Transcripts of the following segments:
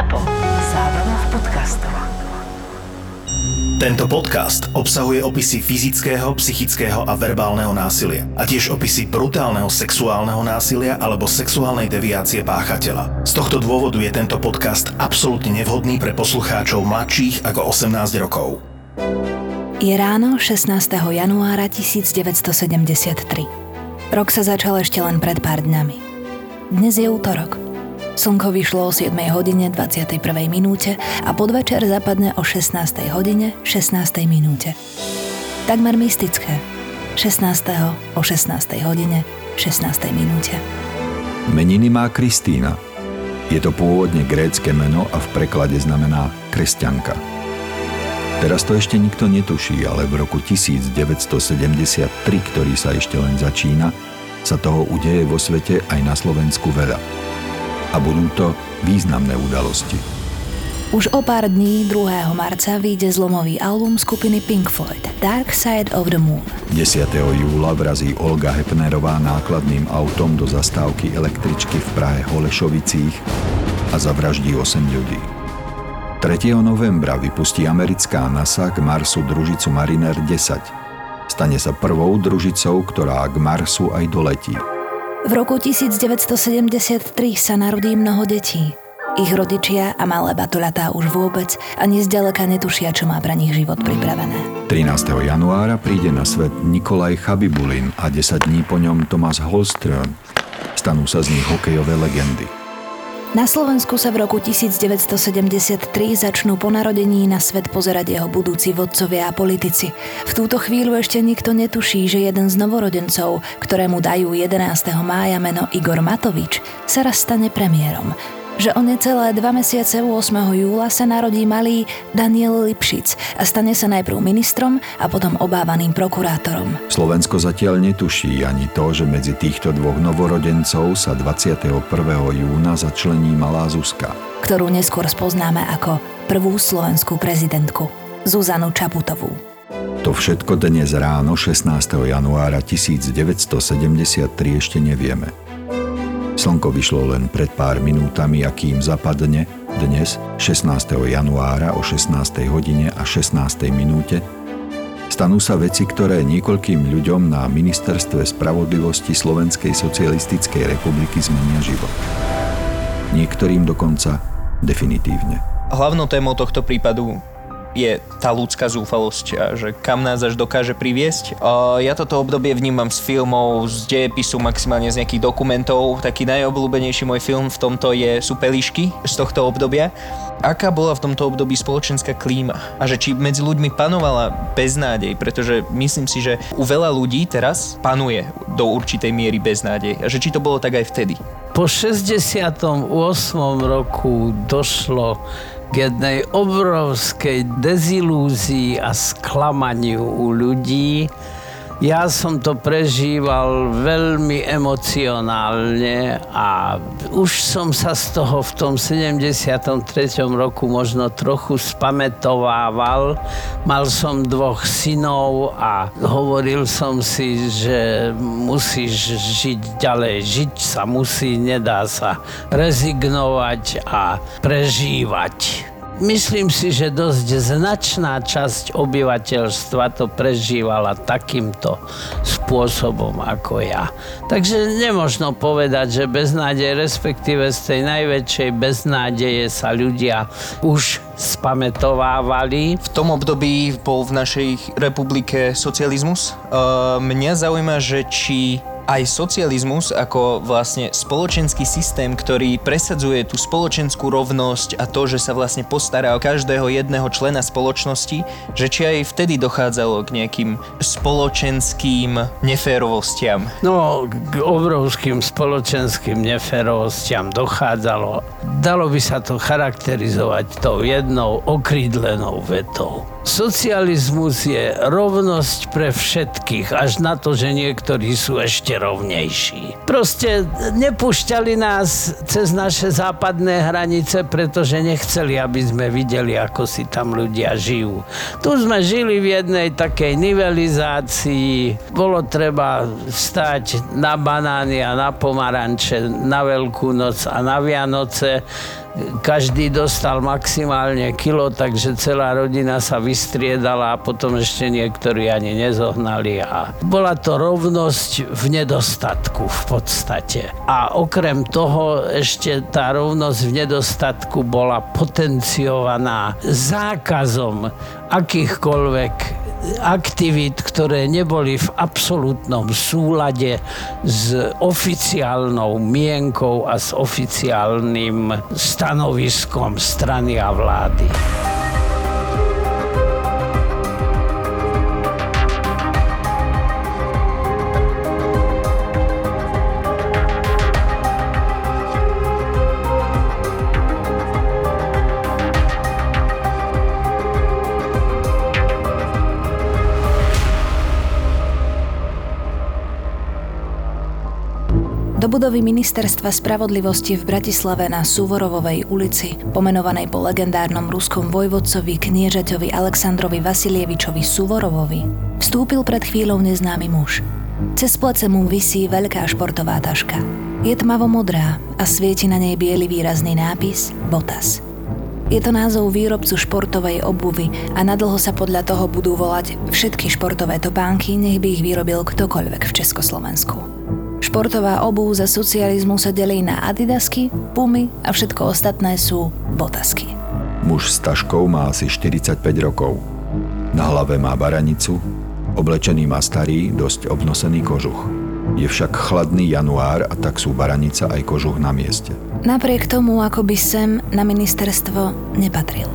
ZAPO. Zábrná v podcastov. Tento podcast obsahuje opisy fyzického, psychického a verbálneho násilia a tiež opisy brutálneho sexuálneho násilia alebo sexuálnej deviácie páchateľa. Z tohto dôvodu je tento podcast absolútne nevhodný pre poslucháčov mladších ako 18 rokov. Je ráno 16. januára 1973. Rok sa začal ešte len pred pár dňami. Dnes je útorok. Slnko vyšlo o 7 hodine 21. minúte a podvečer zapadne o 16. hodine 16. minúte. Takmer mystické. 16. o 16. hodine 16. minúte. Meniny má Kristína. Je to pôvodne grécke meno a v preklade znamená kresťanka. Teraz to ešte nikto netuší, ale v roku 1973, ktorý sa ešte len začína, sa toho udeje vo svete aj na Slovensku veľa. A budú to významné udalosti. Už o pár dní 2. marca vyjde zlomový album skupiny Pink Floyd Dark Side of the Moon. 10. júla vrazí Olga Hepnerová nákladným autom do zastávky električky v Prahe Holešovicích a zavraždí 8 ľudí. 3. novembra vypustí americká NASA k Marsu družicu Mariner 10. Stane sa prvou družicou, ktorá k Marsu aj doletí. V roku 1973 sa narodí mnoho detí. Ich rodičia a malé batolatá už vôbec ani zďaleka netušia, čo má pre nich život pripravené. 13. januára príde na svet Nikolaj Chabibulin a 10 dní po ňom Thomas Holström. Stanú sa z nich hokejové legendy. Na Slovensku sa v roku 1973 začnú po narodení na svet pozerať jeho budúci vodcovia a politici. V túto chvíľu ešte nikto netuší, že jeden z novorodencov, ktorému dajú 11. mája meno Igor Matovič, sa raz stane premiérom že o necelé dva mesiace 8. júla sa narodí malý Daniel Lipšic a stane sa najprv ministrom a potom obávaným prokurátorom. Slovensko zatiaľ netuší ani to, že medzi týchto dvoch novorodencov sa 21. júna začlení malá Zuzka. ktorú neskôr spoznáme ako prvú slovenskú prezidentku Zuzanu Čaputovú. To všetko dnes ráno 16. januára 1973 ešte nevieme. Slnko vyšlo len pred pár minútami a kým zapadne dnes 16. januára o 16. hodine a 16. minúte stanú sa veci, ktoré niekoľkým ľuďom na Ministerstve spravodlivosti Slovenskej socialistickej republiky zmenia život. Niektorým dokonca definitívne. Hlavnou témou tohto prípadu je tá ľudská zúfalosť a že kam nás až dokáže priviesť. Ja toto obdobie vnímam z filmov, z dejepisu, maximálne z nejakých dokumentov. Taký najobľúbenejší môj film v tomto je Sú pelišky z tohto obdobia. Aká bola v tomto období spoločenská klíma? A že či medzi ľuďmi panovala beznádej, pretože myslím si, že u veľa ľudí teraz panuje do určitej miery beznádej. A že či to bolo tak aj vtedy. Po 68. roku došlo k jednej obrovskej dezilúzii a sklamaniu u ľudí. Ja som to prežíval veľmi emocionálne a už som sa z toho v tom 73. roku možno trochu spametovával. Mal som dvoch synov a hovoril som si, že musíš žiť ďalej. Žiť sa musí, nedá sa rezignovať a prežívať. Myslím si, že dosť značná časť obyvateľstva to prežívala takýmto spôsobom ako ja. Takže nemožno povedať, že beznádej, respektíve z tej najväčšej beznádeje sa ľudia už spametovávali. V tom období bol v našej republike socializmus. Uh, mňa zaujíma, že či aj socializmus ako vlastne spoločenský systém, ktorý presadzuje tú spoločenskú rovnosť a to, že sa vlastne postará o každého jedného člena spoločnosti, že či aj vtedy dochádzalo k nejakým spoločenským neférovostiam. No, k obrovským spoločenským neférovostiam dochádzalo. Dalo by sa to charakterizovať tou jednou okrídlenou vetou. Socializmus je rovnosť pre všetkých, až na to, že niektorí sú ešte rovnejší. Proste nepúšťali nás cez naše západné hranice, pretože nechceli, aby sme videli, ako si tam ľudia žijú. Tu sme žili v jednej takej nivelizácii. Bolo treba stať na banány a na pomaranče na Veľkú noc a na Vianoce každý dostal maximálne kilo, takže celá rodina sa vystriedala a potom ešte niektorí ani nezohnali. A bola to rovnosť v nedostatku v podstate. A okrem toho ešte tá rovnosť v nedostatku bola potenciovaná zákazom akýchkoľvek aktivít, ktoré neboli v absolútnom súlade s oficiálnou mienkou a s oficiálnym stanoviskom strany a vlády. Budovy Ministerstva spravodlivosti v Bratislave na Súvorovovej ulici, pomenovanej po legendárnom ruskom vojvodcovi kniežaťovi Aleksandrovi Vasilievičovi Suvorovovi, vstúpil pred chvíľou neznámy muž. Cez plece mu visí veľká športová taška. Je tmavo-modrá a svieti na nej biely výrazný nápis Botas. Je to názov výrobcu športovej obuvy a nadlho sa podľa toho budú volať všetky športové topánky, nech by ich vyrobil ktokoľvek v Československu. Športová obuv za socializmu sa delí na adidasky, pumy a všetko ostatné sú botasky. Muž s taškou má asi 45 rokov. Na hlave má baranicu, oblečený má starý, dosť obnosený kožuch. Je však chladný január a tak sú baranica aj kožuch na mieste. Napriek tomu, ako by sem na ministerstvo nepatril.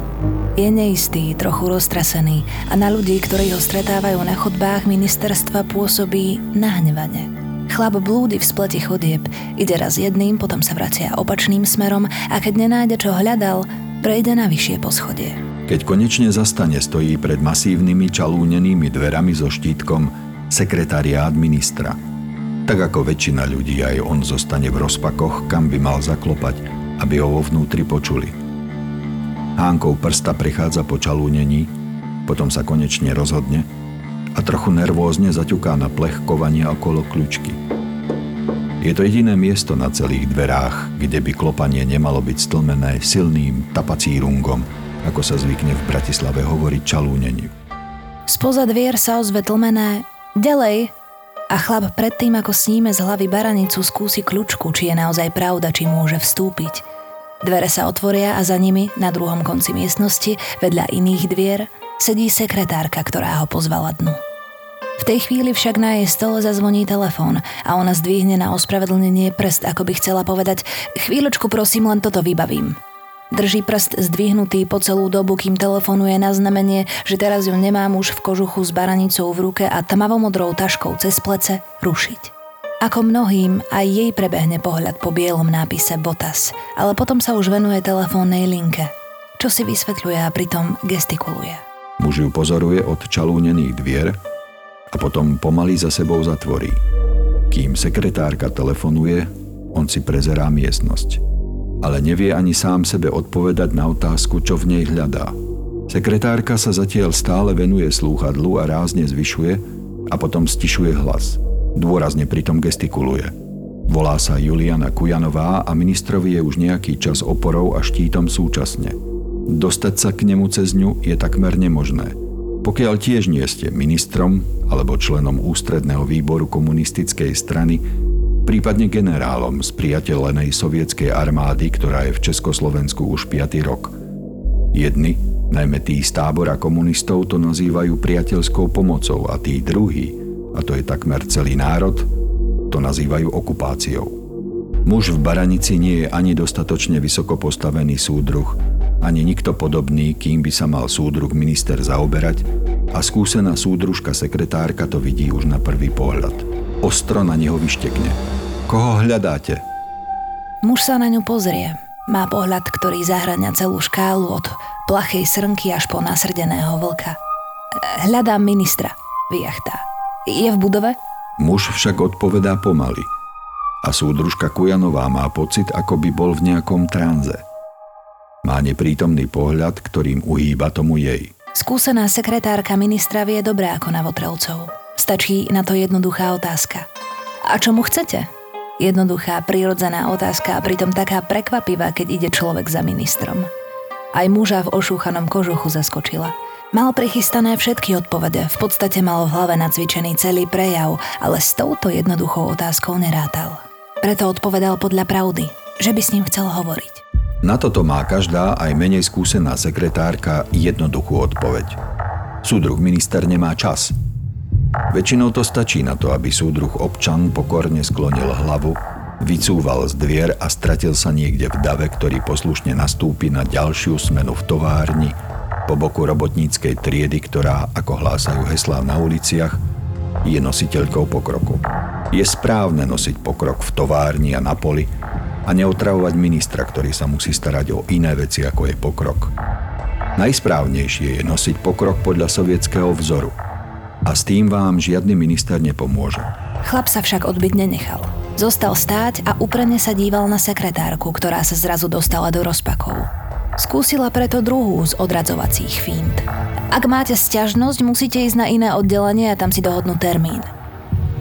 Je neistý, trochu roztrasený a na ľudí, ktorí ho stretávajú na chodbách ministerstva pôsobí nahnevane. Chlap blúdi v spleti chodieb, ide raz jedným, potom sa vracia opačným smerom a keď nenájde, čo hľadal, prejde na vyššie poschodie. Keď konečne zastane, stojí pred masívnymi čalúnenými dverami so štítkom sekretariát ministra. Tak ako väčšina ľudí, aj on zostane v rozpakoch, kam by mal zaklopať, aby ho vo vnútri počuli. Hánkou prsta prechádza po čalúnení, potom sa konečne rozhodne a trochu nervózne zaťuká na plech kovania okolo kľúčky. Je to jediné miesto na celých dverách, kde by klopanie nemalo byť stlmené silným tapacírungom, ako sa zvykne v Bratislave hovoriť čalúneniu. Spoza dvier sa ozve tlmené Ďalej! A chlap predtým, ako sníme z hlavy baranicu, skúsi kľúčku, či je naozaj pravda, či môže vstúpiť. Dvere sa otvoria a za nimi, na druhom konci miestnosti, vedľa iných dvier, sedí sekretárka, ktorá ho pozvala dnu. V tej chvíli však na jej stole zazvoní telefón a ona zdvihne na ospravedlnenie prst, ako by chcela povedať chvíľočku prosím, len toto vybavím. Drží prst zdvihnutý po celú dobu, kým telefonuje na znamenie, že teraz ju nemá muž v kožuchu s baranicou v ruke a tmavomodrou taškou cez plece rušiť. Ako mnohým, aj jej prebehne pohľad po bielom nápise Botas, ale potom sa už venuje telefónnej linke, čo si vysvetľuje a pritom gestikuluje. Muž ju pozoruje od čalúnených dvier a potom pomaly za sebou zatvorí. Kým sekretárka telefonuje, on si prezerá miestnosť. Ale nevie ani sám sebe odpovedať na otázku, čo v nej hľadá. Sekretárka sa zatiaľ stále venuje slúchadlu a rázne zvyšuje a potom stišuje hlas. Dôrazne pritom gestikuluje. Volá sa Juliana Kujanová a ministrovi je už nejaký čas oporou a štítom súčasne. Dostať sa k nemu cez ňu je takmer nemožné. Pokiaľ tiež nie ste ministrom alebo členom ústredného výboru komunistickej strany, prípadne generálom z priateľenej sovietskej armády, ktorá je v Československu už 5. rok. Jedni, najmä tí z tábora komunistov, to nazývajú priateľskou pomocou a tí druhí, a to je takmer celý národ, to nazývajú okupáciou. Muž v Baranici nie je ani dostatočne vysoko postavený súdruh, ani nikto podobný, kým by sa mal súdruh minister zaoberať a skúsená súdružka sekretárka to vidí už na prvý pohľad. Ostro na neho vyštekne. Koho hľadáte? Muž sa na ňu pozrie. Má pohľad, ktorý zahrania celú škálu od plachej srnky až po nasrdeného vlka. Hľadám ministra, vyjachtá. Je v budove? Muž však odpovedá pomaly. A súdružka Kujanová má pocit, ako by bol v nejakom tranze. Má neprítomný pohľad, ktorým uhýba tomu jej. Skúsená sekretárka ministra vie dobré ako na Votrelcov. Stačí na to jednoduchá otázka. A čo mu chcete? Jednoduchá, prirodzená otázka a pritom taká prekvapivá, keď ide človek za ministrom. Aj muža v ošúchanom kožuchu zaskočila. Mal prichystané všetky odpovede, v podstate mal v hlave nacvičený celý prejav, ale s touto jednoduchou otázkou nerátal. Preto odpovedal podľa pravdy, že by s ním chcel hovoriť. Na toto má každá aj menej skúsená sekretárka jednoduchú odpoveď. Súdruh minister nemá čas – Väčšinou to stačí na to, aby súdruh občan pokorne sklonil hlavu, vycúval z dvier a stratil sa niekde v dave, ktorý poslušne nastúpi na ďalšiu smenu v továrni, po boku robotníckej triedy, ktorá, ako hlásajú heslá na uliciach, je nositeľkou pokroku. Je správne nosiť pokrok v továrni a na poli a neotravovať ministra, ktorý sa musí starať o iné veci, ako je pokrok. Najsprávnejšie je nosiť pokrok podľa sovietského vzoru – a s tým vám žiadny minister nepomôže. Chlap sa však odbyť nenechal. Zostal stáť a úprene sa díval na sekretárku, ktorá sa zrazu dostala do rozpakov. Skúsila preto druhú z odradzovacích fínt. Ak máte sťažnosť, musíte ísť na iné oddelenie a tam si dohodnú termín.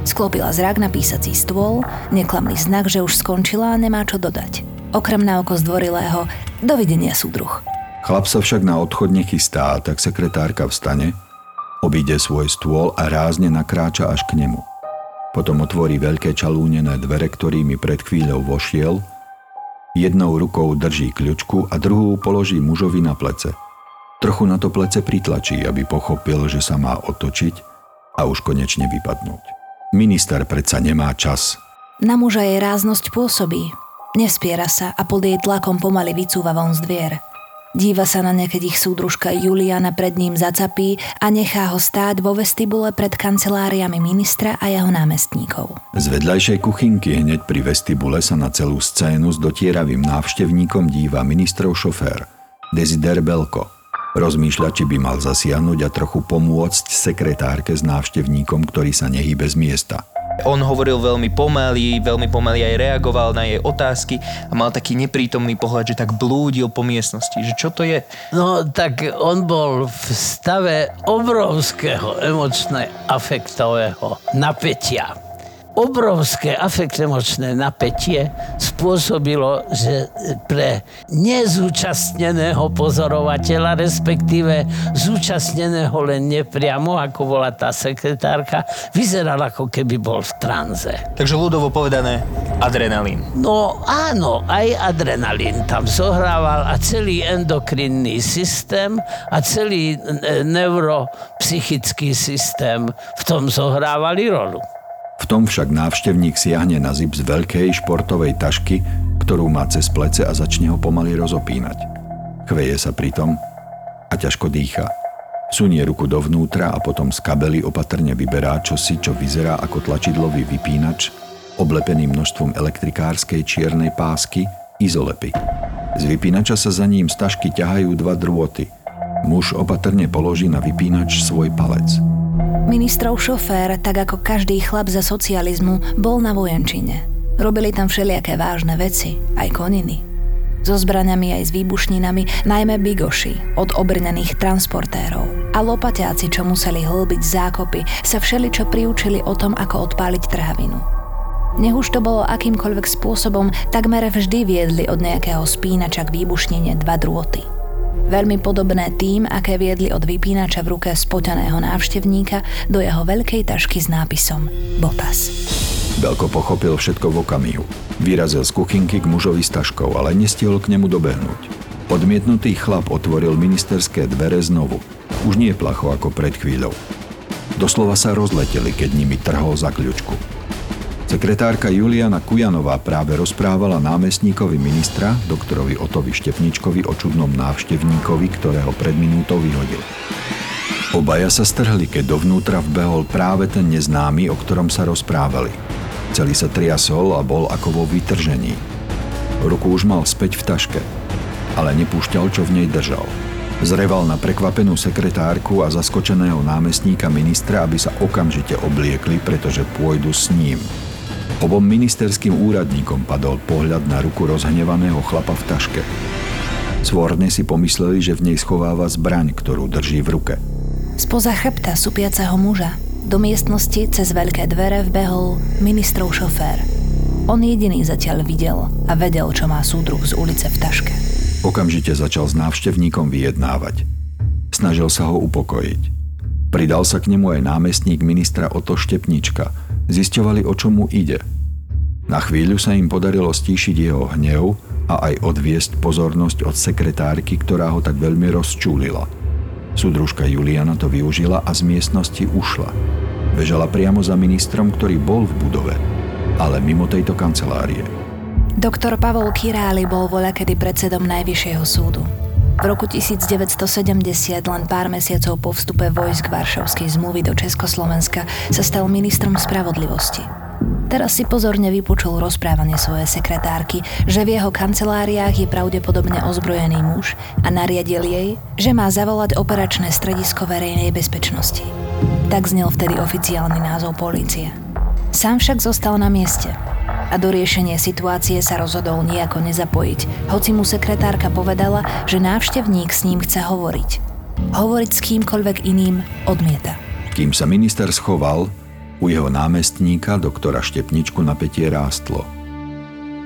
Sklopila zrak na písací stôl, neklamný znak, že už skončila a nemá čo dodať. Okrem na oko zdvorilého, dovidenia súdruh. Chlap sa však na odchod nechystá, tak sekretárka vstane, Obíde svoj stôl a rázne nakráča až k nemu. Potom otvorí veľké čalúnené dvere, ktorými pred chvíľou vošiel, jednou rukou drží kľučku a druhú položí mužovi na plece. Trochu na to plece pritlačí, aby pochopil, že sa má otočiť a už konečne vypadnúť. Minister predsa nemá čas. Na muža jej ráznosť pôsobí. Nespiera sa a pod jej tlakom pomaly vycúva von z dvier. Díva sa na ne, keď ich súdružka Juliana pred ním zacapí a nechá ho stáť vo vestibule pred kanceláriami ministra a jeho námestníkov. Z vedľajšej kuchynky hneď pri vestibule sa na celú scénu s dotieravým návštevníkom díva ministrov šofér Desider Belko. Rozmýšľa, či by mal zasiahnuť a trochu pomôcť sekretárke s návštevníkom, ktorý sa nehýbe z miesta. On hovoril veľmi pomaly, veľmi pomaly aj reagoval na jej otázky a mal taký neprítomný pohľad, že tak blúdil po miestnosti. Že čo to je? No, tak on bol v stave obrovského emočného afektového napätia obrovské afektemočné napätie spôsobilo, že pre nezúčastneného pozorovateľa, respektíve zúčastneného len nepriamo, ako bola tá sekretárka, vyzeral ako keby bol v tranze. Takže ľudovo povedané, adrenalín. No áno, aj adrenalín tam zohrával a celý endokrinný systém a celý e, neuropsychický systém v tom zohrávali rolu. V tom však návštevník siahne na zip z veľkej športovej tašky, ktorú má cez plece a začne ho pomaly rozopínať. Chveje sa pritom a ťažko dýcha. Sunie ruku dovnútra a potom z kabely opatrne vyberá čosi, čo vyzerá ako tlačidlový vypínač, oblepený množstvom elektrikárskej čiernej pásky, izolepy. Z vypínača sa za ním z tašky ťahajú dva drôty. Muž opatrne položí na vypínač svoj palec. Ministrov šofér, tak ako každý chlap za socializmu, bol na vojenčine. Robili tam všelijaké vážne veci, aj koniny. So zbraňami aj s výbušninami, najmä bigoši od obrnených transportérov. A lopaťáci, čo museli hlbiť zákopy, sa všeličo priučili o tom, ako odpáliť trávinu. Nech už to bolo akýmkoľvek spôsobom, takmer vždy viedli od nejakého spínača k výbušnine dva drôty – Veľmi podobné tým, aké viedli od vypínača v ruke spoteného návštevníka do jeho veľkej tašky s nápisom Botas. Belko pochopil všetko v okamihu. Vyrazil z kuchynky k mužovi s taškou, ale nestihol k nemu dobehnúť. Odmietnutý chlap otvoril ministerské dvere znovu. Už nie placho ako pred chvíľou. Doslova sa rozleteli, keď nimi trhol za kľučku. Sekretárka Juliana Kujanová práve rozprávala námestníkovi ministra, doktorovi Otovi Štepničkovi o čudnom návštevníkovi, ktorého pred minútou vyhodil. Obaja sa strhli, keď dovnútra vbehol práve ten neznámy, o ktorom sa rozprávali. Celý sa triasol a bol ako vo vytržení. Ruku už mal späť v taške, ale nepúšťal, čo v nej držal. Zreval na prekvapenú sekretárku a zaskočeného námestníka ministra, aby sa okamžite obliekli, pretože pôjdu s ním – Obom ministerským úradníkom padol pohľad na ruku rozhnevaného chlapa v taške. Svorne si pomysleli, že v nej schováva zbraň, ktorú drží v ruke. Spoza chrbta supiaceho muža do miestnosti cez veľké dvere vbehol ministrov šofér. On jediný zatiaľ videl a vedel, čo má súdruh z ulice v taške. Okamžite začal s návštevníkom vyjednávať. Snažil sa ho upokojiť. Pridal sa k nemu aj námestník ministra Oto Štepnička. Zisťovali, o čo mu ide. Na chvíľu sa im podarilo stíšiť jeho hnev a aj odviesť pozornosť od sekretárky, ktorá ho tak veľmi rozčúlila. Súdružka Juliana to využila a z miestnosti ušla. Bežala priamo za ministrom, ktorý bol v budove, ale mimo tejto kancelárie. Doktor Pavol Király bol voľakedy predsedom Najvyššieho súdu. V roku 1970, len pár mesiacov po vstupe vojsk Varšavskej zmluvy do Československa, sa stal ministrom spravodlivosti. Teraz si pozorne vypočul rozprávanie svojej sekretárky, že v jeho kanceláriách je pravdepodobne ozbrojený muž a nariadil jej, že má zavolať operačné stredisko verejnej bezpečnosti. Tak znel vtedy oficiálny názov polície. Sám však zostal na mieste a do riešenia situácie sa rozhodol nejako nezapojiť, hoci mu sekretárka povedala, že návštevník s ním chce hovoriť. Hovoriť s kýmkoľvek iným odmieta. Kým sa minister schoval, u jeho námestníka, doktora Štepničku, napätie rástlo.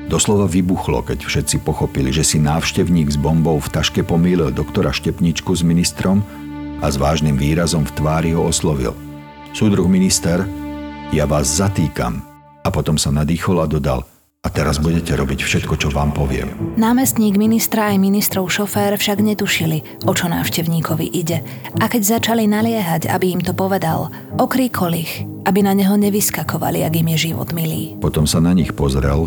Doslova vybuchlo, keď všetci pochopili, že si návštevník s bombou v taške pomýlil doktora Štepničku s ministrom a s vážnym výrazom v tvári ho oslovil. Súdruh minister, ja vás zatýkam. A potom sa nadýchol a dodal – a teraz budete robiť všetko, čo vám poviem. Námestník ministra aj ministrov šofér však netušili, o čo návštevníkovi ide. A keď začali naliehať, aby im to povedal, okríkol ich, aby na neho nevyskakovali, ak im je život milý. Potom sa na nich pozrel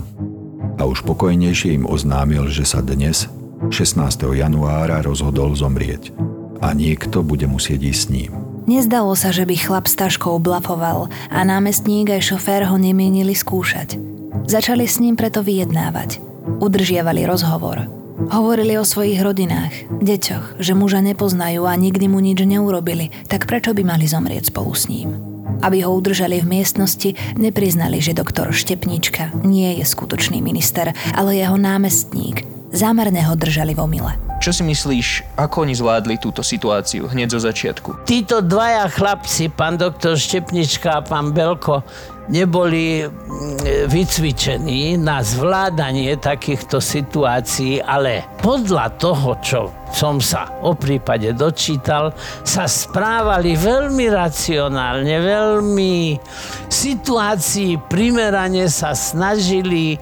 a už pokojnejšie im oznámil, že sa dnes, 16. januára, rozhodol zomrieť. A niekto bude musieť ísť s ním. Nezdalo sa, že by chlap s taškou blafoval a námestník aj šofér ho nemienili skúšať. Začali s ním preto vyjednávať. Udržiavali rozhovor. Hovorili o svojich rodinách, deťoch, že muža nepoznajú a nikdy mu nič neurobili, tak prečo by mali zomrieť spolu s ním? Aby ho udržali v miestnosti, nepriznali, že doktor Štepnička nie je skutočný minister, ale jeho námestník. Zámerne ho držali vo mile. Čo si myslíš, ako oni zvládli túto situáciu hneď zo začiatku? Títo dvaja chlapci, pán doktor Štepnička a pán Belko, neboli mm, vycvičení na zvládanie takýchto situácií, ale podľa toho, čo som sa o prípade dočítal, sa správali veľmi racionálne, veľmi situácii primerane sa snažili e,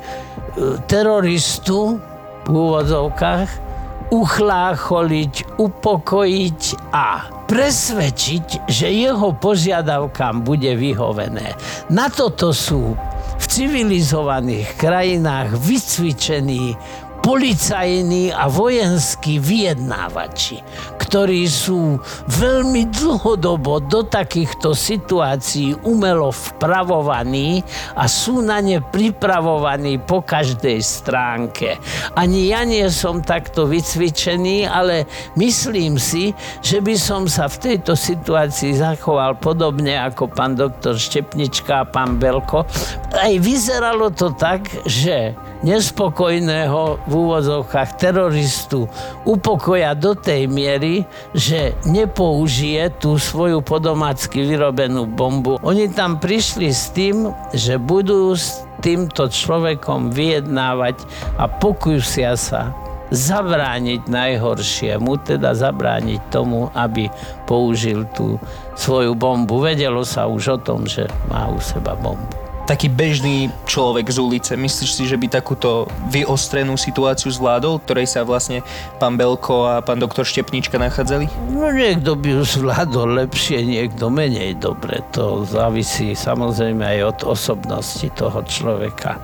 teroristu v úvodzovkách uchlácholiť, upokojiť a presvedčiť, že jeho požiadavkám bude vyhovené. Na toto sú v civilizovaných krajinách vycvičení policajní a vojenskí vyjednávači, ktorí sú veľmi dlhodobo do takýchto situácií umelo vpravovaní a sú na ne pripravovaní po každej stránke. Ani ja nie som takto vycvičený, ale myslím si, že by som sa v tejto situácii zachoval podobne ako pán doktor Štepnička a pán Belko. Aj vyzeralo to tak, že nespokojného v úvodzovkách teroristu upokoja do tej miery, že nepoužije tú svoju podomácky vyrobenú bombu. Oni tam prišli s tým, že budú s týmto človekom vyjednávať a pokúsia sa zabrániť najhoršiemu, teda zabrániť tomu, aby použil tú svoju bombu. Vedelo sa už o tom, že má u seba bombu taký bežný človek z ulice, myslíš si, že by takúto vyostrenú situáciu zvládol, ktorej sa vlastne pán Belko a pán doktor Štepnička nachádzali? No niekto by ju zvládol lepšie, niekto menej dobre. To závisí samozrejme aj od osobnosti toho človeka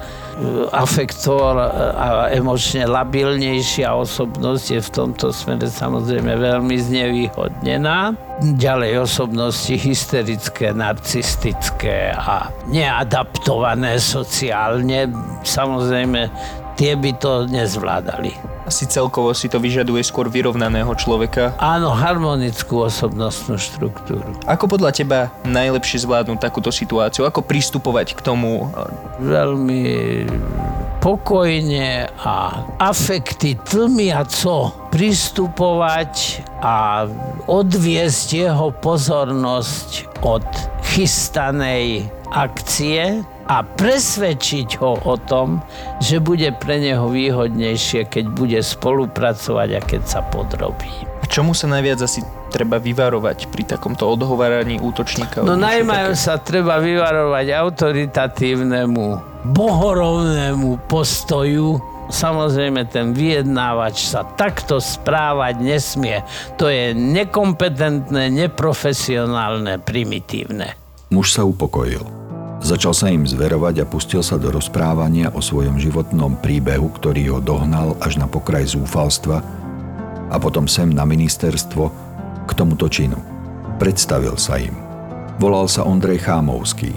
afektor a emočne labilnejšia osobnosť je v tomto smere samozrejme veľmi znevýhodnená. Ďalej osobnosti hysterické, narcistické a neadaptované sociálne, samozrejme tie by to nezvládali. Asi celkovo si to vyžaduje skôr vyrovnaného človeka. Áno, harmonickú osobnostnú štruktúru. Ako podľa teba najlepšie zvládnuť takúto situáciu? Ako pristupovať k tomu? Veľmi pokojne a afekty tlmiaco pristupovať a odviesť jeho pozornosť od chystanej akcie a presvedčiť ho o tom, že bude pre neho výhodnejšie, keď bude spolupracovať a keď sa podrobí. A čomu sa najviac asi treba vyvarovať pri takomto odhováraní útočníka? No najmä také? sa treba vyvarovať autoritatívnemu, bohorovnému postoju. Samozrejme, ten vyjednávač sa takto správať nesmie. To je nekompetentné, neprofesionálne, primitívne. Muž sa upokojil. Začal sa im zverovať a pustil sa do rozprávania o svojom životnom príbehu, ktorý ho dohnal až na pokraj zúfalstva a potom sem na ministerstvo k tomuto činu. Predstavil sa im. Volal sa Ondrej Chámovský.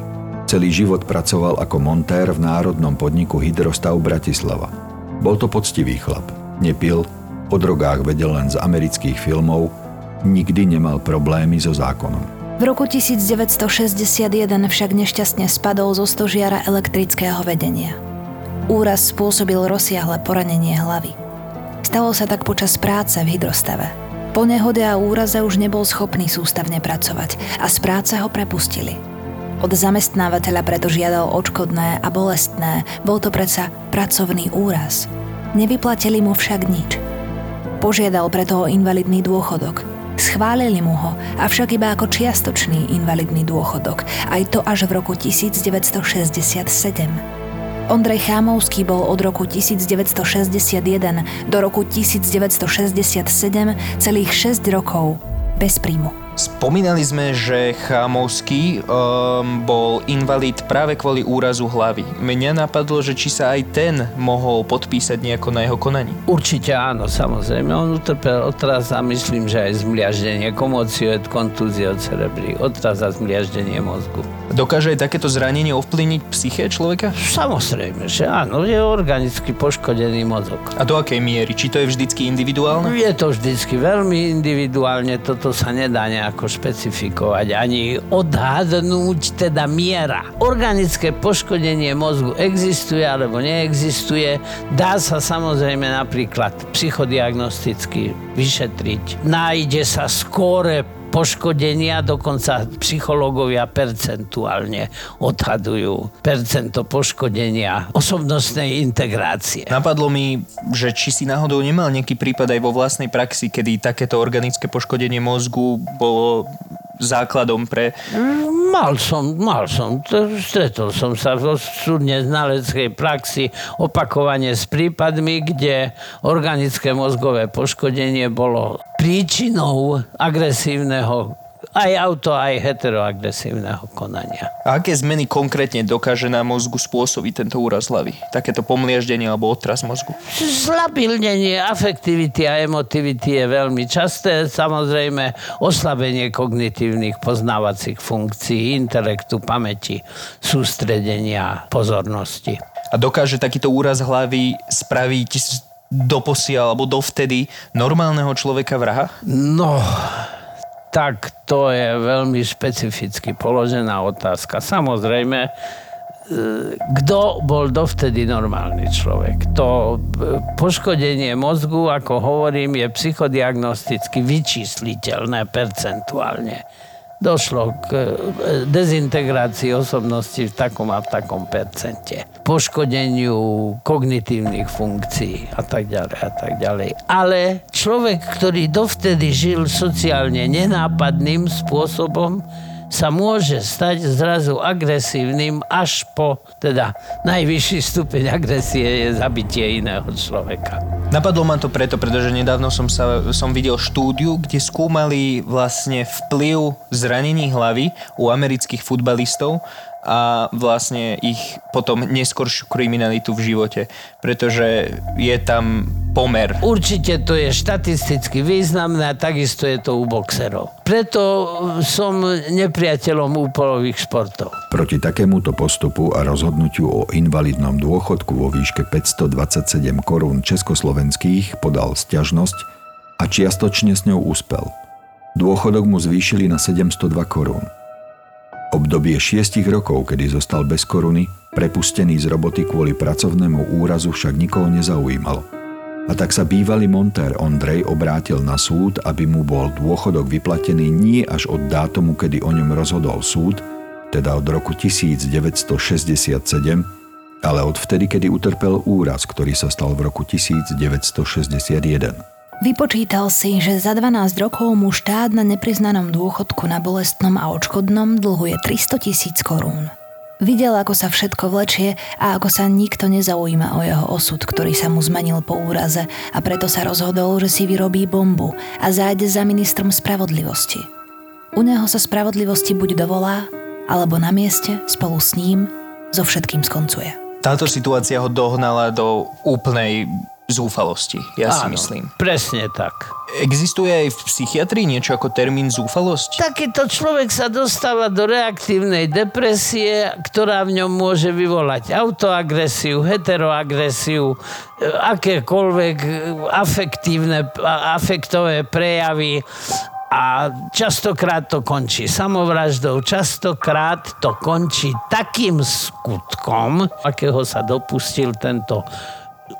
Celý život pracoval ako montér v národnom podniku Hydrostav Bratislava. Bol to poctivý chlap. Nepil, o drogách vedel len z amerických filmov, nikdy nemal problémy so zákonom. V roku 1961 však nešťastne spadol zo stožiara elektrického vedenia. Úraz spôsobil rozsiahle poranenie hlavy. Stalo sa tak počas práce v hydrostave. Po nehode a úraze už nebol schopný sústavne pracovať a z práce ho prepustili. Od zamestnávateľa preto žiadal odškodné a bolestné, bol to predsa pracovný úraz. Nevyplatili mu však nič. Požiadal preto o invalidný dôchodok. Schválili mu ho, avšak iba ako čiastočný invalidný dôchodok, aj to až v roku 1967. Ondrej Chámovský bol od roku 1961 do roku 1967 celých 6 rokov bez príjmu. Spomínali sme, že Chámovský um, bol invalid práve kvôli úrazu hlavy. Mňa napadlo, že či sa aj ten mohol podpísať nejako na jeho konaní. Určite áno, samozrejme. On utrpel otraz a myslím, že aj zmliaždenie komóciu, kontúzie od cerebrí, otraz a zmliaždenie mozgu. Dokáže aj takéto zranenie ovplyvniť psyché človeka? Samozrejme, že áno, je organicky poškodený mozog. A do akej miery? Či to je vždycky individuálne? Je to vždycky veľmi individuálne, toto sa nedá nejako špecifikovať, ani odhadnúť teda miera. Organické poškodenie mozgu existuje alebo neexistuje, dá sa samozrejme napríklad psychodiagnosticky vyšetriť. Nájde sa skóre poškodenia, dokonca psychológovia percentuálne odhadujú percento poškodenia osobnostnej integrácie. Napadlo mi, že či si náhodou nemal nejaký prípad aj vo vlastnej praxi, kedy takéto organické poškodenie mozgu bolo základom pre... Mal som, mal som. To- Stretol som sa v súdne znaleckej praxi opakovane s prípadmi, kde organické mozgové poškodenie bolo príčinou agresívneho aj auto, aj heteroagresívneho konania. A aké zmeny konkrétne dokáže na mozgu spôsobiť tento úraz hlavy? Takéto pomlieždenie alebo otras mozgu? Zlabilnenie afektivity a emotivity je veľmi časté. Samozrejme, oslabenie kognitívnych poznávacích funkcií, intelektu, pamäti, sústredenia, pozornosti. A dokáže takýto úraz hlavy spraviť doposiaľ alebo dovtedy normálneho človeka vraha? No, tak to je veľmi špecificky položená otázka. Samozrejme, e, kto bol dovtedy normálny človek? To poškodenie mozgu, ako hovorím, je psychodiagnosticky vyčísliteľné percentuálne. Došlo k e, dezintegrácii osobnosti v takom a v takom percente. Poškodeniu kognitívnych funkcií a tak ďalej a tak ďalej. Ale človek, ktorý dovtedy žil sociálne nenápadným spôsobom, sa môže stať zrazu agresívnym až po, teda najvyšší stupeň agresie je zabitie iného človeka. Napadlo ma to preto, pretože nedávno som, sa, som videl štúdiu, kde skúmali vlastne vplyv zranení hlavy u amerických futbalistov a vlastne ich potom neskoršiu kriminalitu v živote, pretože je tam pomer. Určite to je štatisticky významné a takisto je to u boxerov. Preto som nepriateľom úpolových športov. Proti takémuto postupu a rozhodnutiu o invalidnom dôchodku vo výške 527 korún československých podal sťažnosť a čiastočne s ňou úspel. Dôchodok mu zvýšili na 702 korún. Obdobie 6 rokov, kedy zostal bez koruny, prepustený z roboty kvôli pracovnému úrazu však nikoho nezaujímalo. A tak sa bývalý montér Ondrej obrátil na súd, aby mu bol dôchodok vyplatený nie až od dátumu, kedy o ňom rozhodol súd, teda od roku 1967, ale od vtedy, kedy utrpel úraz, ktorý sa stal v roku 1961. Vypočítal si, že za 12 rokov mu štát na nepriznanom dôchodku na bolestnom a očkodnom dlhuje 300 tisíc korún. Videl, ako sa všetko vlečie a ako sa nikto nezaujíma o jeho osud, ktorý sa mu zmenil po úraze a preto sa rozhodol, že si vyrobí bombu a zájde za ministrom spravodlivosti. U neho sa spravodlivosti buď dovolá, alebo na mieste spolu s ním so všetkým skoncuje. Táto situácia ho dohnala do úplnej zúfalosti, ja si Áno, myslím. Presne tak. Existuje aj v psychiatrii niečo ako termín zúfalosť? Takýto človek sa dostáva do reaktívnej depresie, ktorá v ňom môže vyvolať autoagresiu, heteroagresiu, e, akékoľvek e, afektívne, afektové prejavy a častokrát to končí samovraždou, častokrát to končí takým skutkom, akého sa dopustil tento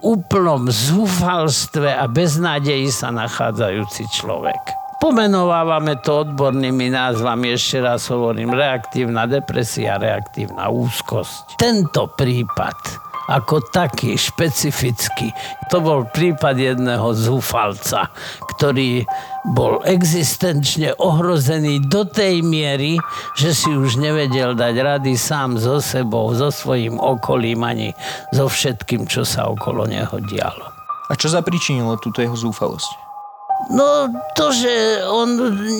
úplnom zúfalstve a beznádeji sa nachádzajúci človek. Pomenovávame to odbornými názvami, ešte raz hovorím, reaktívna depresia, reaktívna úzkosť. Tento prípad ako taký špecifický. To bol prípad jedného zúfalca, ktorý bol existenčne ohrozený do tej miery, že si už nevedel dať rady sám so sebou, so svojím okolím ani so všetkým, čo sa okolo neho dialo. A čo zapričinilo túto jeho zúfalosť? No to, že on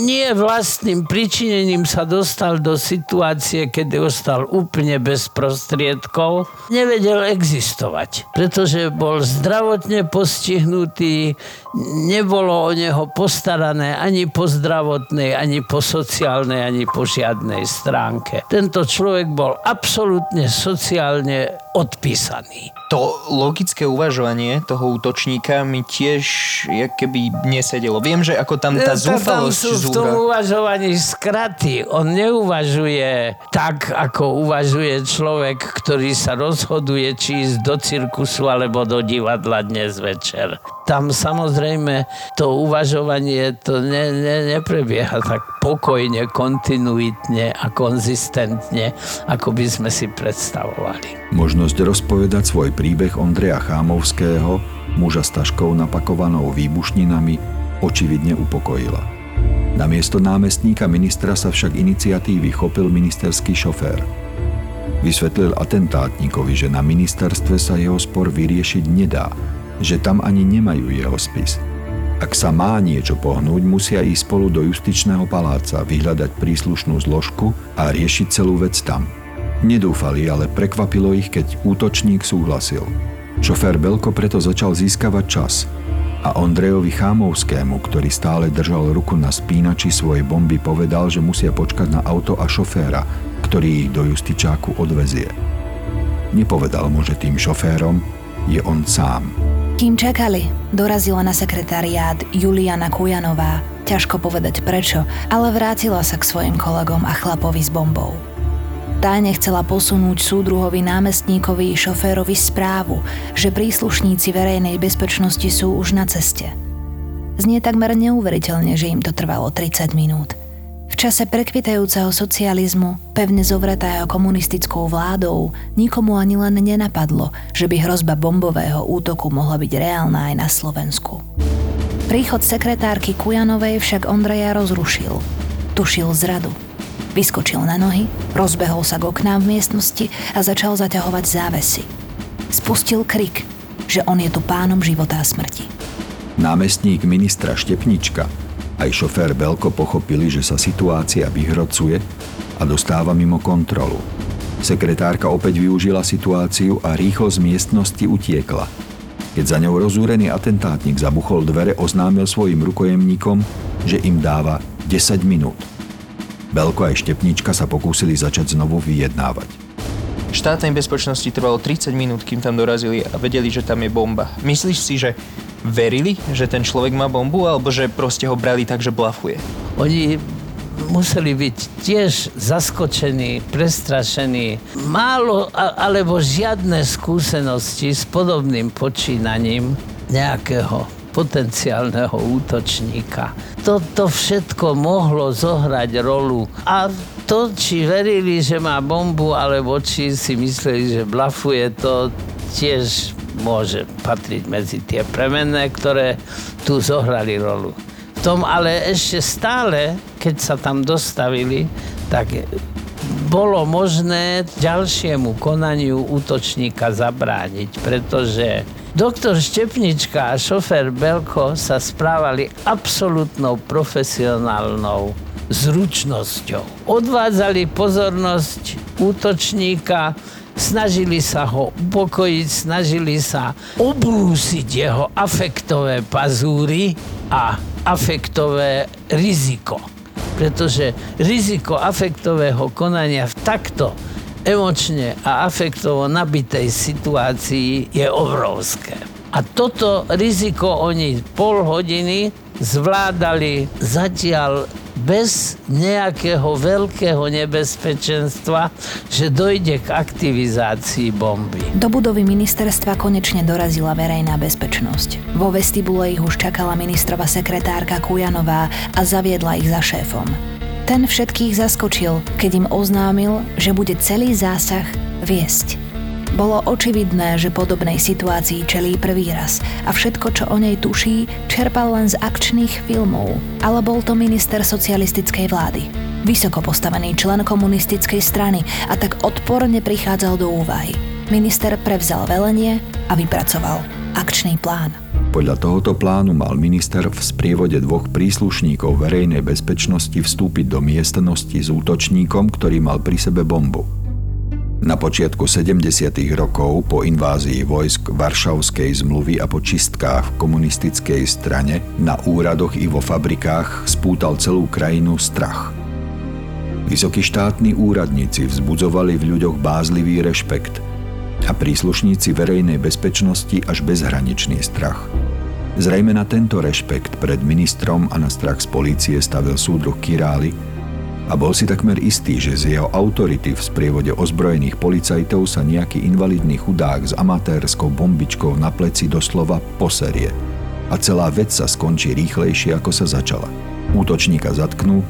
nie vlastným pričinením sa dostal do situácie, kedy ostal úplne bez prostriedkov, nevedel existovať. Pretože bol zdravotne postihnutý, nebolo o neho postarané ani po zdravotnej, ani po sociálnej, ani po žiadnej stránke. Tento človek bol absolútne sociálne odpísaný. To logické uvažovanie toho útočníka mi tiež jak keby nesedelo. Viem, že ako tam tá Tam zúfalosť sú v tom uvažovaní skraty. On neuvažuje tak, ako uvažuje človek, ktorý sa rozhoduje, či ísť do cirkusu alebo do divadla dnes večer. Tam samozrejme to uvažovanie to ne, ne, neprebieha tak pokojne, kontinuitne a konzistentne, ako by sme si predstavovali. Možnosť rozpovedať svoj príbeh Ondreja Chámovského, muža s taškou napakovanou výbušninami, očividne upokojila. Namiesto námestníka ministra sa však iniciatívy chopil ministerský šofér. Vysvetlil atentátníkovi, že na ministerstve sa jeho spor vyriešiť nedá, že tam ani nemajú jeho spis. Ak sa má niečo pohnúť, musia ísť spolu do justičného paláca, vyhľadať príslušnú zložku a riešiť celú vec tam. Nedúfali, ale prekvapilo ich, keď útočník súhlasil. Šofér Belko preto začal získavať čas a Ondrejovi Chámovskému, ktorý stále držal ruku na spínači svojej bomby, povedal, že musia počkať na auto a šoféra, ktorý ich do justičáku odvezie. Nepovedal mu, že tým šoférom je on sám. Kým čakali, dorazila na sekretariát Juliana Kujanová. Ťažko povedať prečo, ale vrátila sa k svojim kolegom a chlapovi s bombou. Tá nechcela posunúť súdruhovi námestníkovi šoférovi správu, že príslušníci verejnej bezpečnosti sú už na ceste. Znie takmer neuveriteľne, že im to trvalo 30 minút. V čase prekvitajúceho socializmu, pevne zovretého komunistickou vládou, nikomu ani len nenapadlo, že by hrozba bombového útoku mohla byť reálna aj na Slovensku. Príchod sekretárky Kujanovej však Ondreja rozrušil. Tušil zradu. Vyskočil na nohy, rozbehol sa k oknám v miestnosti a začal zaťahovať závesy. Spustil krik, že on je tu pánom života a smrti. Námestník ministra Štepnička aj šofér Belko pochopili, že sa situácia vyhrocuje a dostáva mimo kontrolu. Sekretárka opäť využila situáciu a rýchlo z miestnosti utiekla. Keď za ňou rozúrený atentátnik zabuchol dvere, oznámil svojim rukojemníkom, že im dáva 10 minút. Belko aj Štepnička sa pokúsili začať znovu vyjednávať. Štátnej bezpečnosti trvalo 30 minút, kým tam dorazili a vedeli, že tam je bomba. Myslíš si, že verili, že ten človek má bombu, alebo že proste ho brali tak, že blafuje? Oni museli byť tiež zaskočení, prestrašení. Málo alebo žiadne skúsenosti s podobným počínaním nejakého potenciálneho útočníka. Toto všetko mohlo zohrať rolu. A to, či verili, že má bombu, alebo či si mysleli, že blafuje, to tiež môže patriť medzi tie premenné, ktoré tu zohrali rolu. V tom ale ešte stále, keď sa tam dostavili, tak bolo možné ďalšiemu konaniu útočníka zabrániť, pretože doktor Štepnička a šofér Belko sa správali absolútnou profesionálnou zručnosťou. Odvádzali pozornosť útočníka, snažili sa ho upokojiť, snažili sa obrúsiť jeho afektové pazúry a afektové riziko pretože riziko afektového konania v takto emočne a afektovo nabitej situácii je obrovské. A toto riziko oni pol hodiny zvládali zatiaľ bez nejakého veľkého nebezpečenstva, že dojde k aktivizácii bomby. Do budovy ministerstva konečne dorazila verejná bezpečnosť. Vo vestibule ich už čakala ministrova sekretárka Kujanová a zaviedla ich za šéfom. Ten všetkých zaskočil, keď im oznámil, že bude celý zásah viesť. Bolo očividné, že podobnej situácii čelí prvý raz a všetko, čo o nej tuší, čerpal len z akčných filmov. Ale bol to minister socialistickej vlády. Vysoko postavený člen komunistickej strany a tak odporne prichádzal do úvahy. Minister prevzal velenie a vypracoval akčný plán. Podľa tohoto plánu mal minister v sprievode dvoch príslušníkov verejnej bezpečnosti vstúpiť do miestnosti s útočníkom, ktorý mal pri sebe bombu. Na počiatku 70. rokov po invázii vojsk Varšavskej zmluvy a po čistkách v komunistickej strane na úradoch i vo fabrikách spútal celú krajinu strach. Vysokí štátni úradníci vzbudzovali v ľuďoch bázlivý rešpekt a príslušníci verejnej bezpečnosti až bezhraničný strach. Zrejme na tento rešpekt pred ministrom a na strach z polície stavil súdruh Király, a bol si takmer istý, že z jeho autority v sprievode ozbrojených policajtov sa nejaký invalidný chudák s amatérskou bombičkou na pleci doslova poserie. A celá vec sa skončí rýchlejšie, ako sa začala. Útočníka zatknú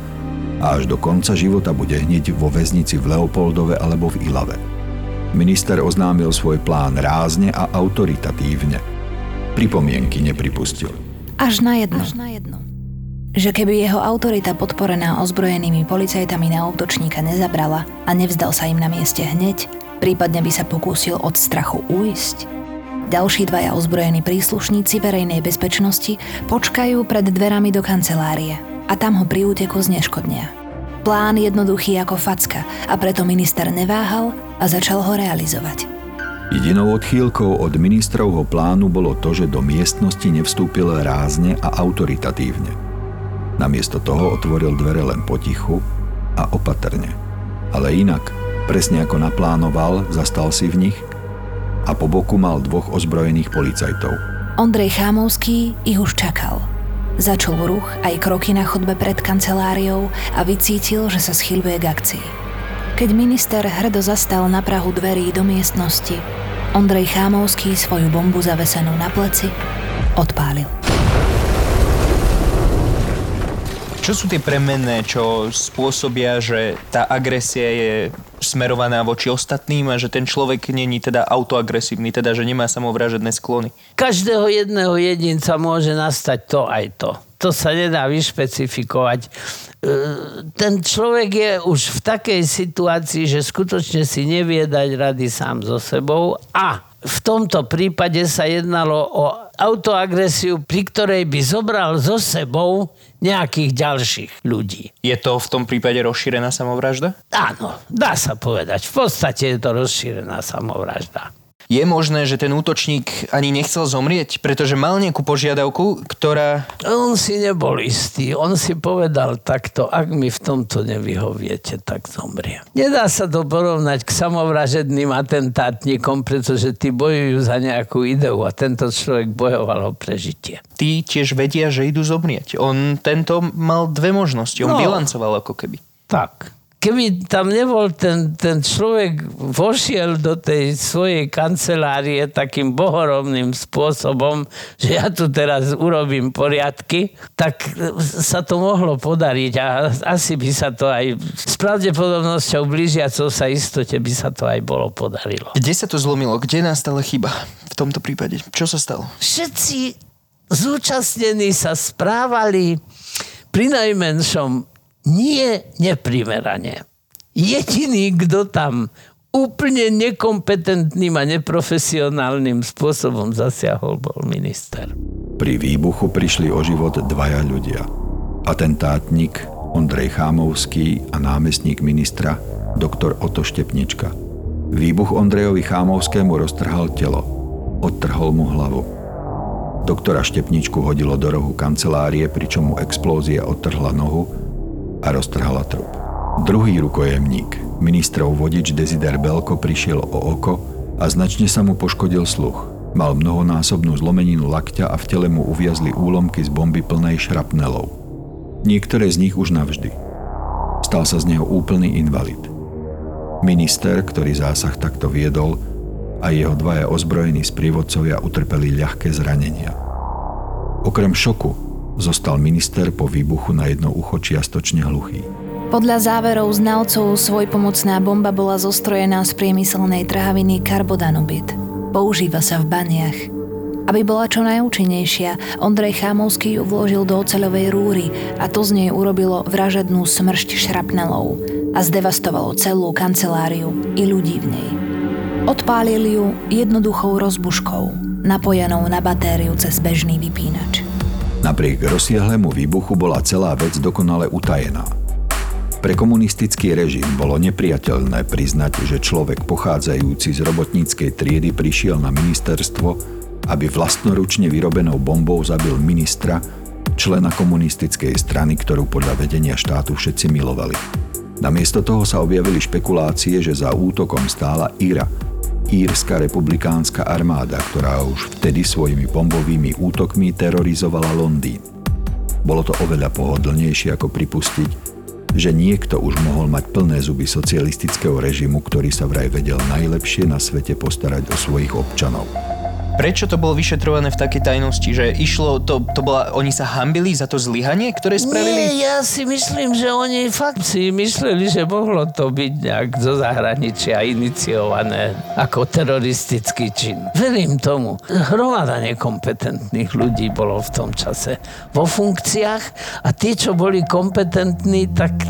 a až do konca života bude hneď vo väznici v Leopoldove alebo v Ilave. Minister oznámil svoj plán rázne a autoritatívne. Pripomienky nepripustil. Až na jedno. Až na jedno že keby jeho autorita podporená ozbrojenými policajtami na útočníka nezabrala a nevzdal sa im na mieste hneď, prípadne by sa pokúsil od strachu uísť. Ďalší dvaja ozbrojení príslušníci verejnej bezpečnosti počkajú pred dverami do kancelárie a tam ho pri úteku zneškodnia. Plán jednoduchý ako facka a preto minister neváhal a začal ho realizovať. Jedinou odchýlkou od ministrovho plánu bolo to, že do miestnosti nevstúpil rázne a autoritatívne – Namiesto toho otvoril dvere len potichu a opatrne. Ale inak, presne ako naplánoval, zastal si v nich a po boku mal dvoch ozbrojených policajtov. Ondrej Chámovský ich už čakal. Začul ruch aj kroky na chodbe pred kanceláriou a vycítil, že sa schyluje k akcii. Keď minister hrdo zastal na prahu dverí do miestnosti, Ondrej Chámovský svoju bombu zavesenú na pleci odpálil. Čo sú tie premenné, čo spôsobia, že tá agresia je smerovaná voči ostatným a že ten človek není teda autoagresívny, teda že nemá samovražedné sklony? Každého jedného jedinca môže nastať to aj to. To sa nedá vyšpecifikovať. E, ten človek je už v takej situácii, že skutočne si nevie dať rady sám so sebou a v tomto prípade sa jednalo o autoagresiu, pri ktorej by zobral so sebou nejakých ďalších ľudí. Je to v tom prípade rozšírená samovražda? Áno, dá sa povedať. V podstate je to rozšírená samovražda. Je možné, že ten útočník ani nechcel zomrieť, pretože mal nejakú požiadavku, ktorá... On si nebol istý. On si povedal takto, ak mi v tomto nevyhoviete, tak zomriem. Nedá sa to porovnať k samovražedným atentátnikom, pretože tí bojujú za nejakú ideu a tento človek bojoval o prežitie. Tí tiež vedia, že idú zomrieť. On tento mal dve možnosti. On no, bilancoval ako keby. Tak. Keby tam nebol ten, ten človek, vošiel do tej svojej kancelárie takým bohorovným spôsobom, že ja tu teraz urobím poriadky, tak sa to mohlo podariť a asi by sa to aj s pravdepodobnosťou blížiacou sa istote by sa to aj bolo podarilo. Kde sa to zlomilo? Kde nastala chyba v tomto prípade? Čo sa stalo? Všetci zúčastnení sa správali pri najmenšom nie neprimerane. Jediný, kto tam úplne nekompetentným a neprofesionálnym spôsobom zasiahol, bol minister. Pri výbuchu prišli o život dvaja ľudia. Atentátnik Ondrej Chámovský a námestník ministra doktor Oto Štepnička. Výbuch Ondrejovi Chámovskému roztrhal telo. Odtrhol mu hlavu. Doktora Štepničku hodilo do rohu kancelárie, pričom mu explózia odtrhla nohu a roztrhala trup. Druhý rukojemník, ministrov vodič Desider Belko prišiel o oko a značne sa mu poškodil sluch. Mal mnohonásobnú zlomeninu lakťa a v tele mu uviazli úlomky z bomby plnej šrapnelov. Niektoré z nich už navždy. Stal sa z neho úplný invalid. Minister, ktorý zásah takto viedol, a jeho dvaja ozbrojení sprievodcovia utrpeli ľahké zranenia. Okrem šoku Zostal minister po výbuchu na jedno ucho čiastočne hluchý. Podľa záverov znalcov svojpomocná bomba bola zostrojená z priemyselnej trhaviny karbodanobit. Používa sa v baniach. Aby bola čo najúčinnejšia, Ondrej Chámovský ju vložil do oceľovej rúry a to z nej urobilo vražednú smršť šrapnelov a zdevastovalo celú kanceláriu i ľudí v nej. Odpálili ju jednoduchou rozbuškou, napojenou na batériu cez bežný vypínač. Napriek rozsiahlému výbuchu bola celá vec dokonale utajená. Pre komunistický režim bolo nepriateľné priznať, že človek pochádzajúci z robotníckej triedy prišiel na ministerstvo, aby vlastnoručne vyrobenou bombou zabil ministra, člena komunistickej strany, ktorú podľa vedenia štátu všetci milovali. Namiesto toho sa objavili špekulácie, že za útokom stála Ira, írska republikánska armáda, ktorá už vtedy svojimi bombovými útokmi terorizovala Londýn. Bolo to oveľa pohodlnejšie ako pripustiť, že niekto už mohol mať plné zuby socialistického režimu, ktorý sa vraj vedel najlepšie na svete postarať o svojich občanov. Prečo to bolo vyšetrované v takej tajnosti? Že išlo, to, to bola, oni sa hambili za to zlyhanie, ktoré spravili? Nie, ja si myslím, že oni fakt si mysleli, že mohlo to byť nejak zo zahraničia iniciované ako teroristický čin. Verím tomu. Hromada nekompetentných ľudí bolo v tom čase vo funkciách a tí, čo boli kompetentní, tak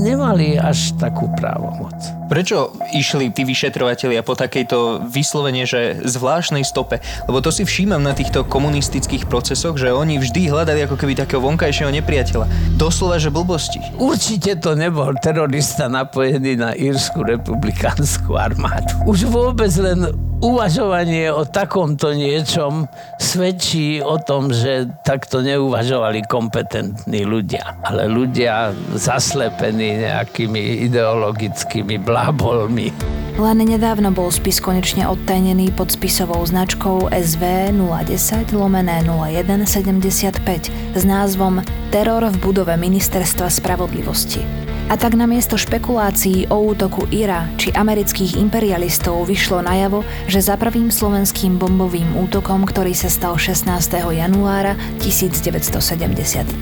nemali až takú právomoc. Prečo išli tí vyšetrovateľia po takejto vyslovene, že zvláštnej stope? Lebo to si všímam na týchto komunistických procesoch, že oni vždy hľadali ako keby takého vonkajšieho nepriateľa. Doslova, že blbosti. Určite to nebol terorista napojený na Írsku republikánsku armádu. Už vôbec len uvažovanie o takomto niečom svedčí o tom, že takto neuvažovali kompetentní ľudia, ale ľudia zaslepení nejakými ideologickými blábolmi. Len nedávno bol spis konečne odtajnený pod spisovou značkou SV 010 lomené 0175 s názvom Teror v budove Ministerstva spravodlivosti. A tak namiesto špekulácií o útoku Ira či amerických imperialistov vyšlo najavo, že za prvým slovenským bombovým útokom, ktorý sa stal 16. januára 1973,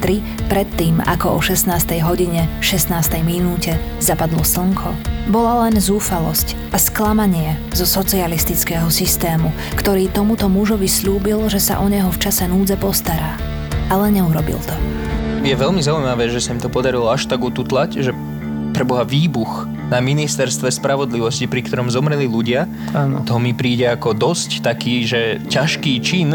predtým ako o 16. hodine 16. minúte zapadlo slnko, bola len zúfalosť a sklamanie zo socialistického systému, ktorý tomuto mužovi slúbil, že sa o neho v čase núdze postará. Ale neurobil to je veľmi zaujímavé, že sa im to podarilo až tak ututlať, že preboha výbuch na ministerstve spravodlivosti, pri ktorom zomreli ľudia, ano. to mi príde ako dosť taký, že ťažký čin,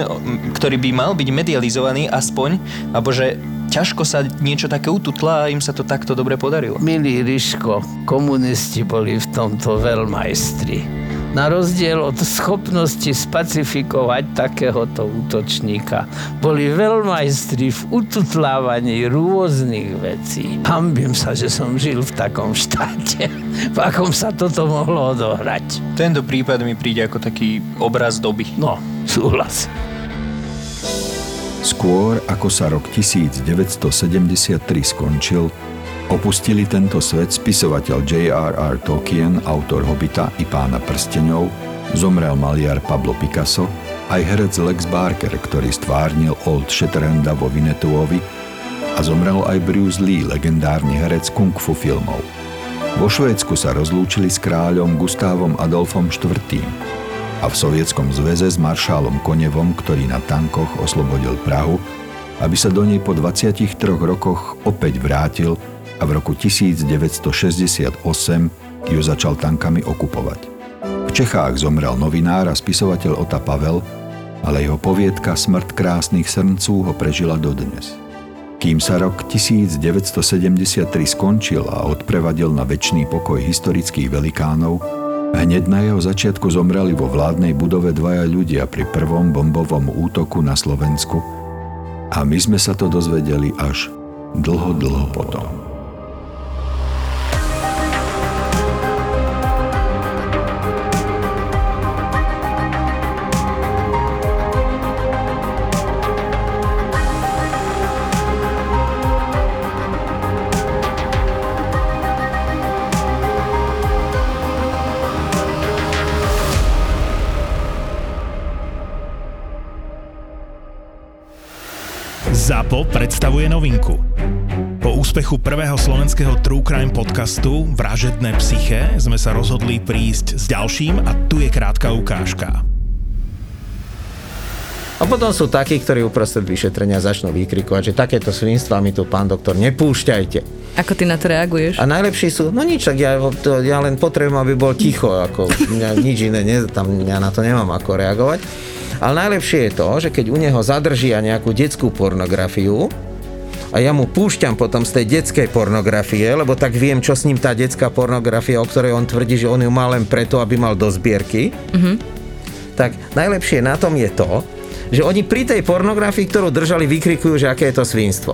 ktorý by mal byť medializovaný aspoň, alebo že ťažko sa niečo také ututla a im sa to takto dobre podarilo. Milý Ryško, komunisti boli v tomto veľmajstri na rozdiel od schopnosti spacifikovať takéhoto útočníka, boli veľmajstri v ututlávaní rôznych vecí. Hambím sa, že som žil v takom štáte, v akom sa toto mohlo odohrať. Tento prípad mi príde ako taký obraz doby. No, súhlas. Skôr ako sa rok 1973 skončil, Opustili tento svet spisovateľ J.R.R. Tolkien, autor Hobita i Pána prsteňov, zomrel maliar Pablo Picasso, aj herec Lex Barker, ktorý stvárnil Old Shatterhanda vo Vinetuovi a zomrel aj Bruce Lee, legendárny herec kung fu filmov. Vo Švédsku sa rozlúčili s kráľom Gustavom Adolfom IV. a v Sovietskom zväze s maršálom Konevom, ktorý na tankoch oslobodil Prahu, aby sa do nej po 23 rokoch opäť vrátil a v roku 1968 ju začal tankami okupovať. V Čechách zomrel novinár a spisovateľ Ota Pavel, ale jeho poviedka Smrt krásnych srncú ho prežila dodnes. Kým sa rok 1973 skončil a odprevadil na väčší pokoj historických velikánov, hneď na jeho začiatku zomreli vo vládnej budove dvaja ľudia pri prvom bombovom útoku na Slovensku a my sme sa to dozvedeli až dlho, dlho potom. ZAPO predstavuje novinku. Po úspechu prvého slovenského True Crime podcastu Vražedné psyché sme sa rozhodli prísť s ďalším a tu je krátka ukážka. A potom sú takí, ktorí uprostred vyšetrenia začnú vykrikovať, že takéto svinstva mi tu, pán doktor, nepúšťajte. Ako ty na to reaguješ? A najlepší sú, no nič, tak ja, to, ja len potrebujem, aby bol ticho, ako mňa, nič iné, ne, tam, ja na to nemám ako reagovať. Ale najlepšie je to, že keď u neho zadržia nejakú detskú pornografiu, a ja mu púšťam potom z tej detskej pornografie, lebo tak viem, čo s ním tá detská pornografia, o ktorej on tvrdí, že on ju má len preto, aby mal do zbierky, mm-hmm. tak najlepšie na tom je to, že oni pri tej pornografii, ktorú držali, vykrikujú, že aké je to svinstvo.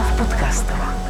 v podcastovách.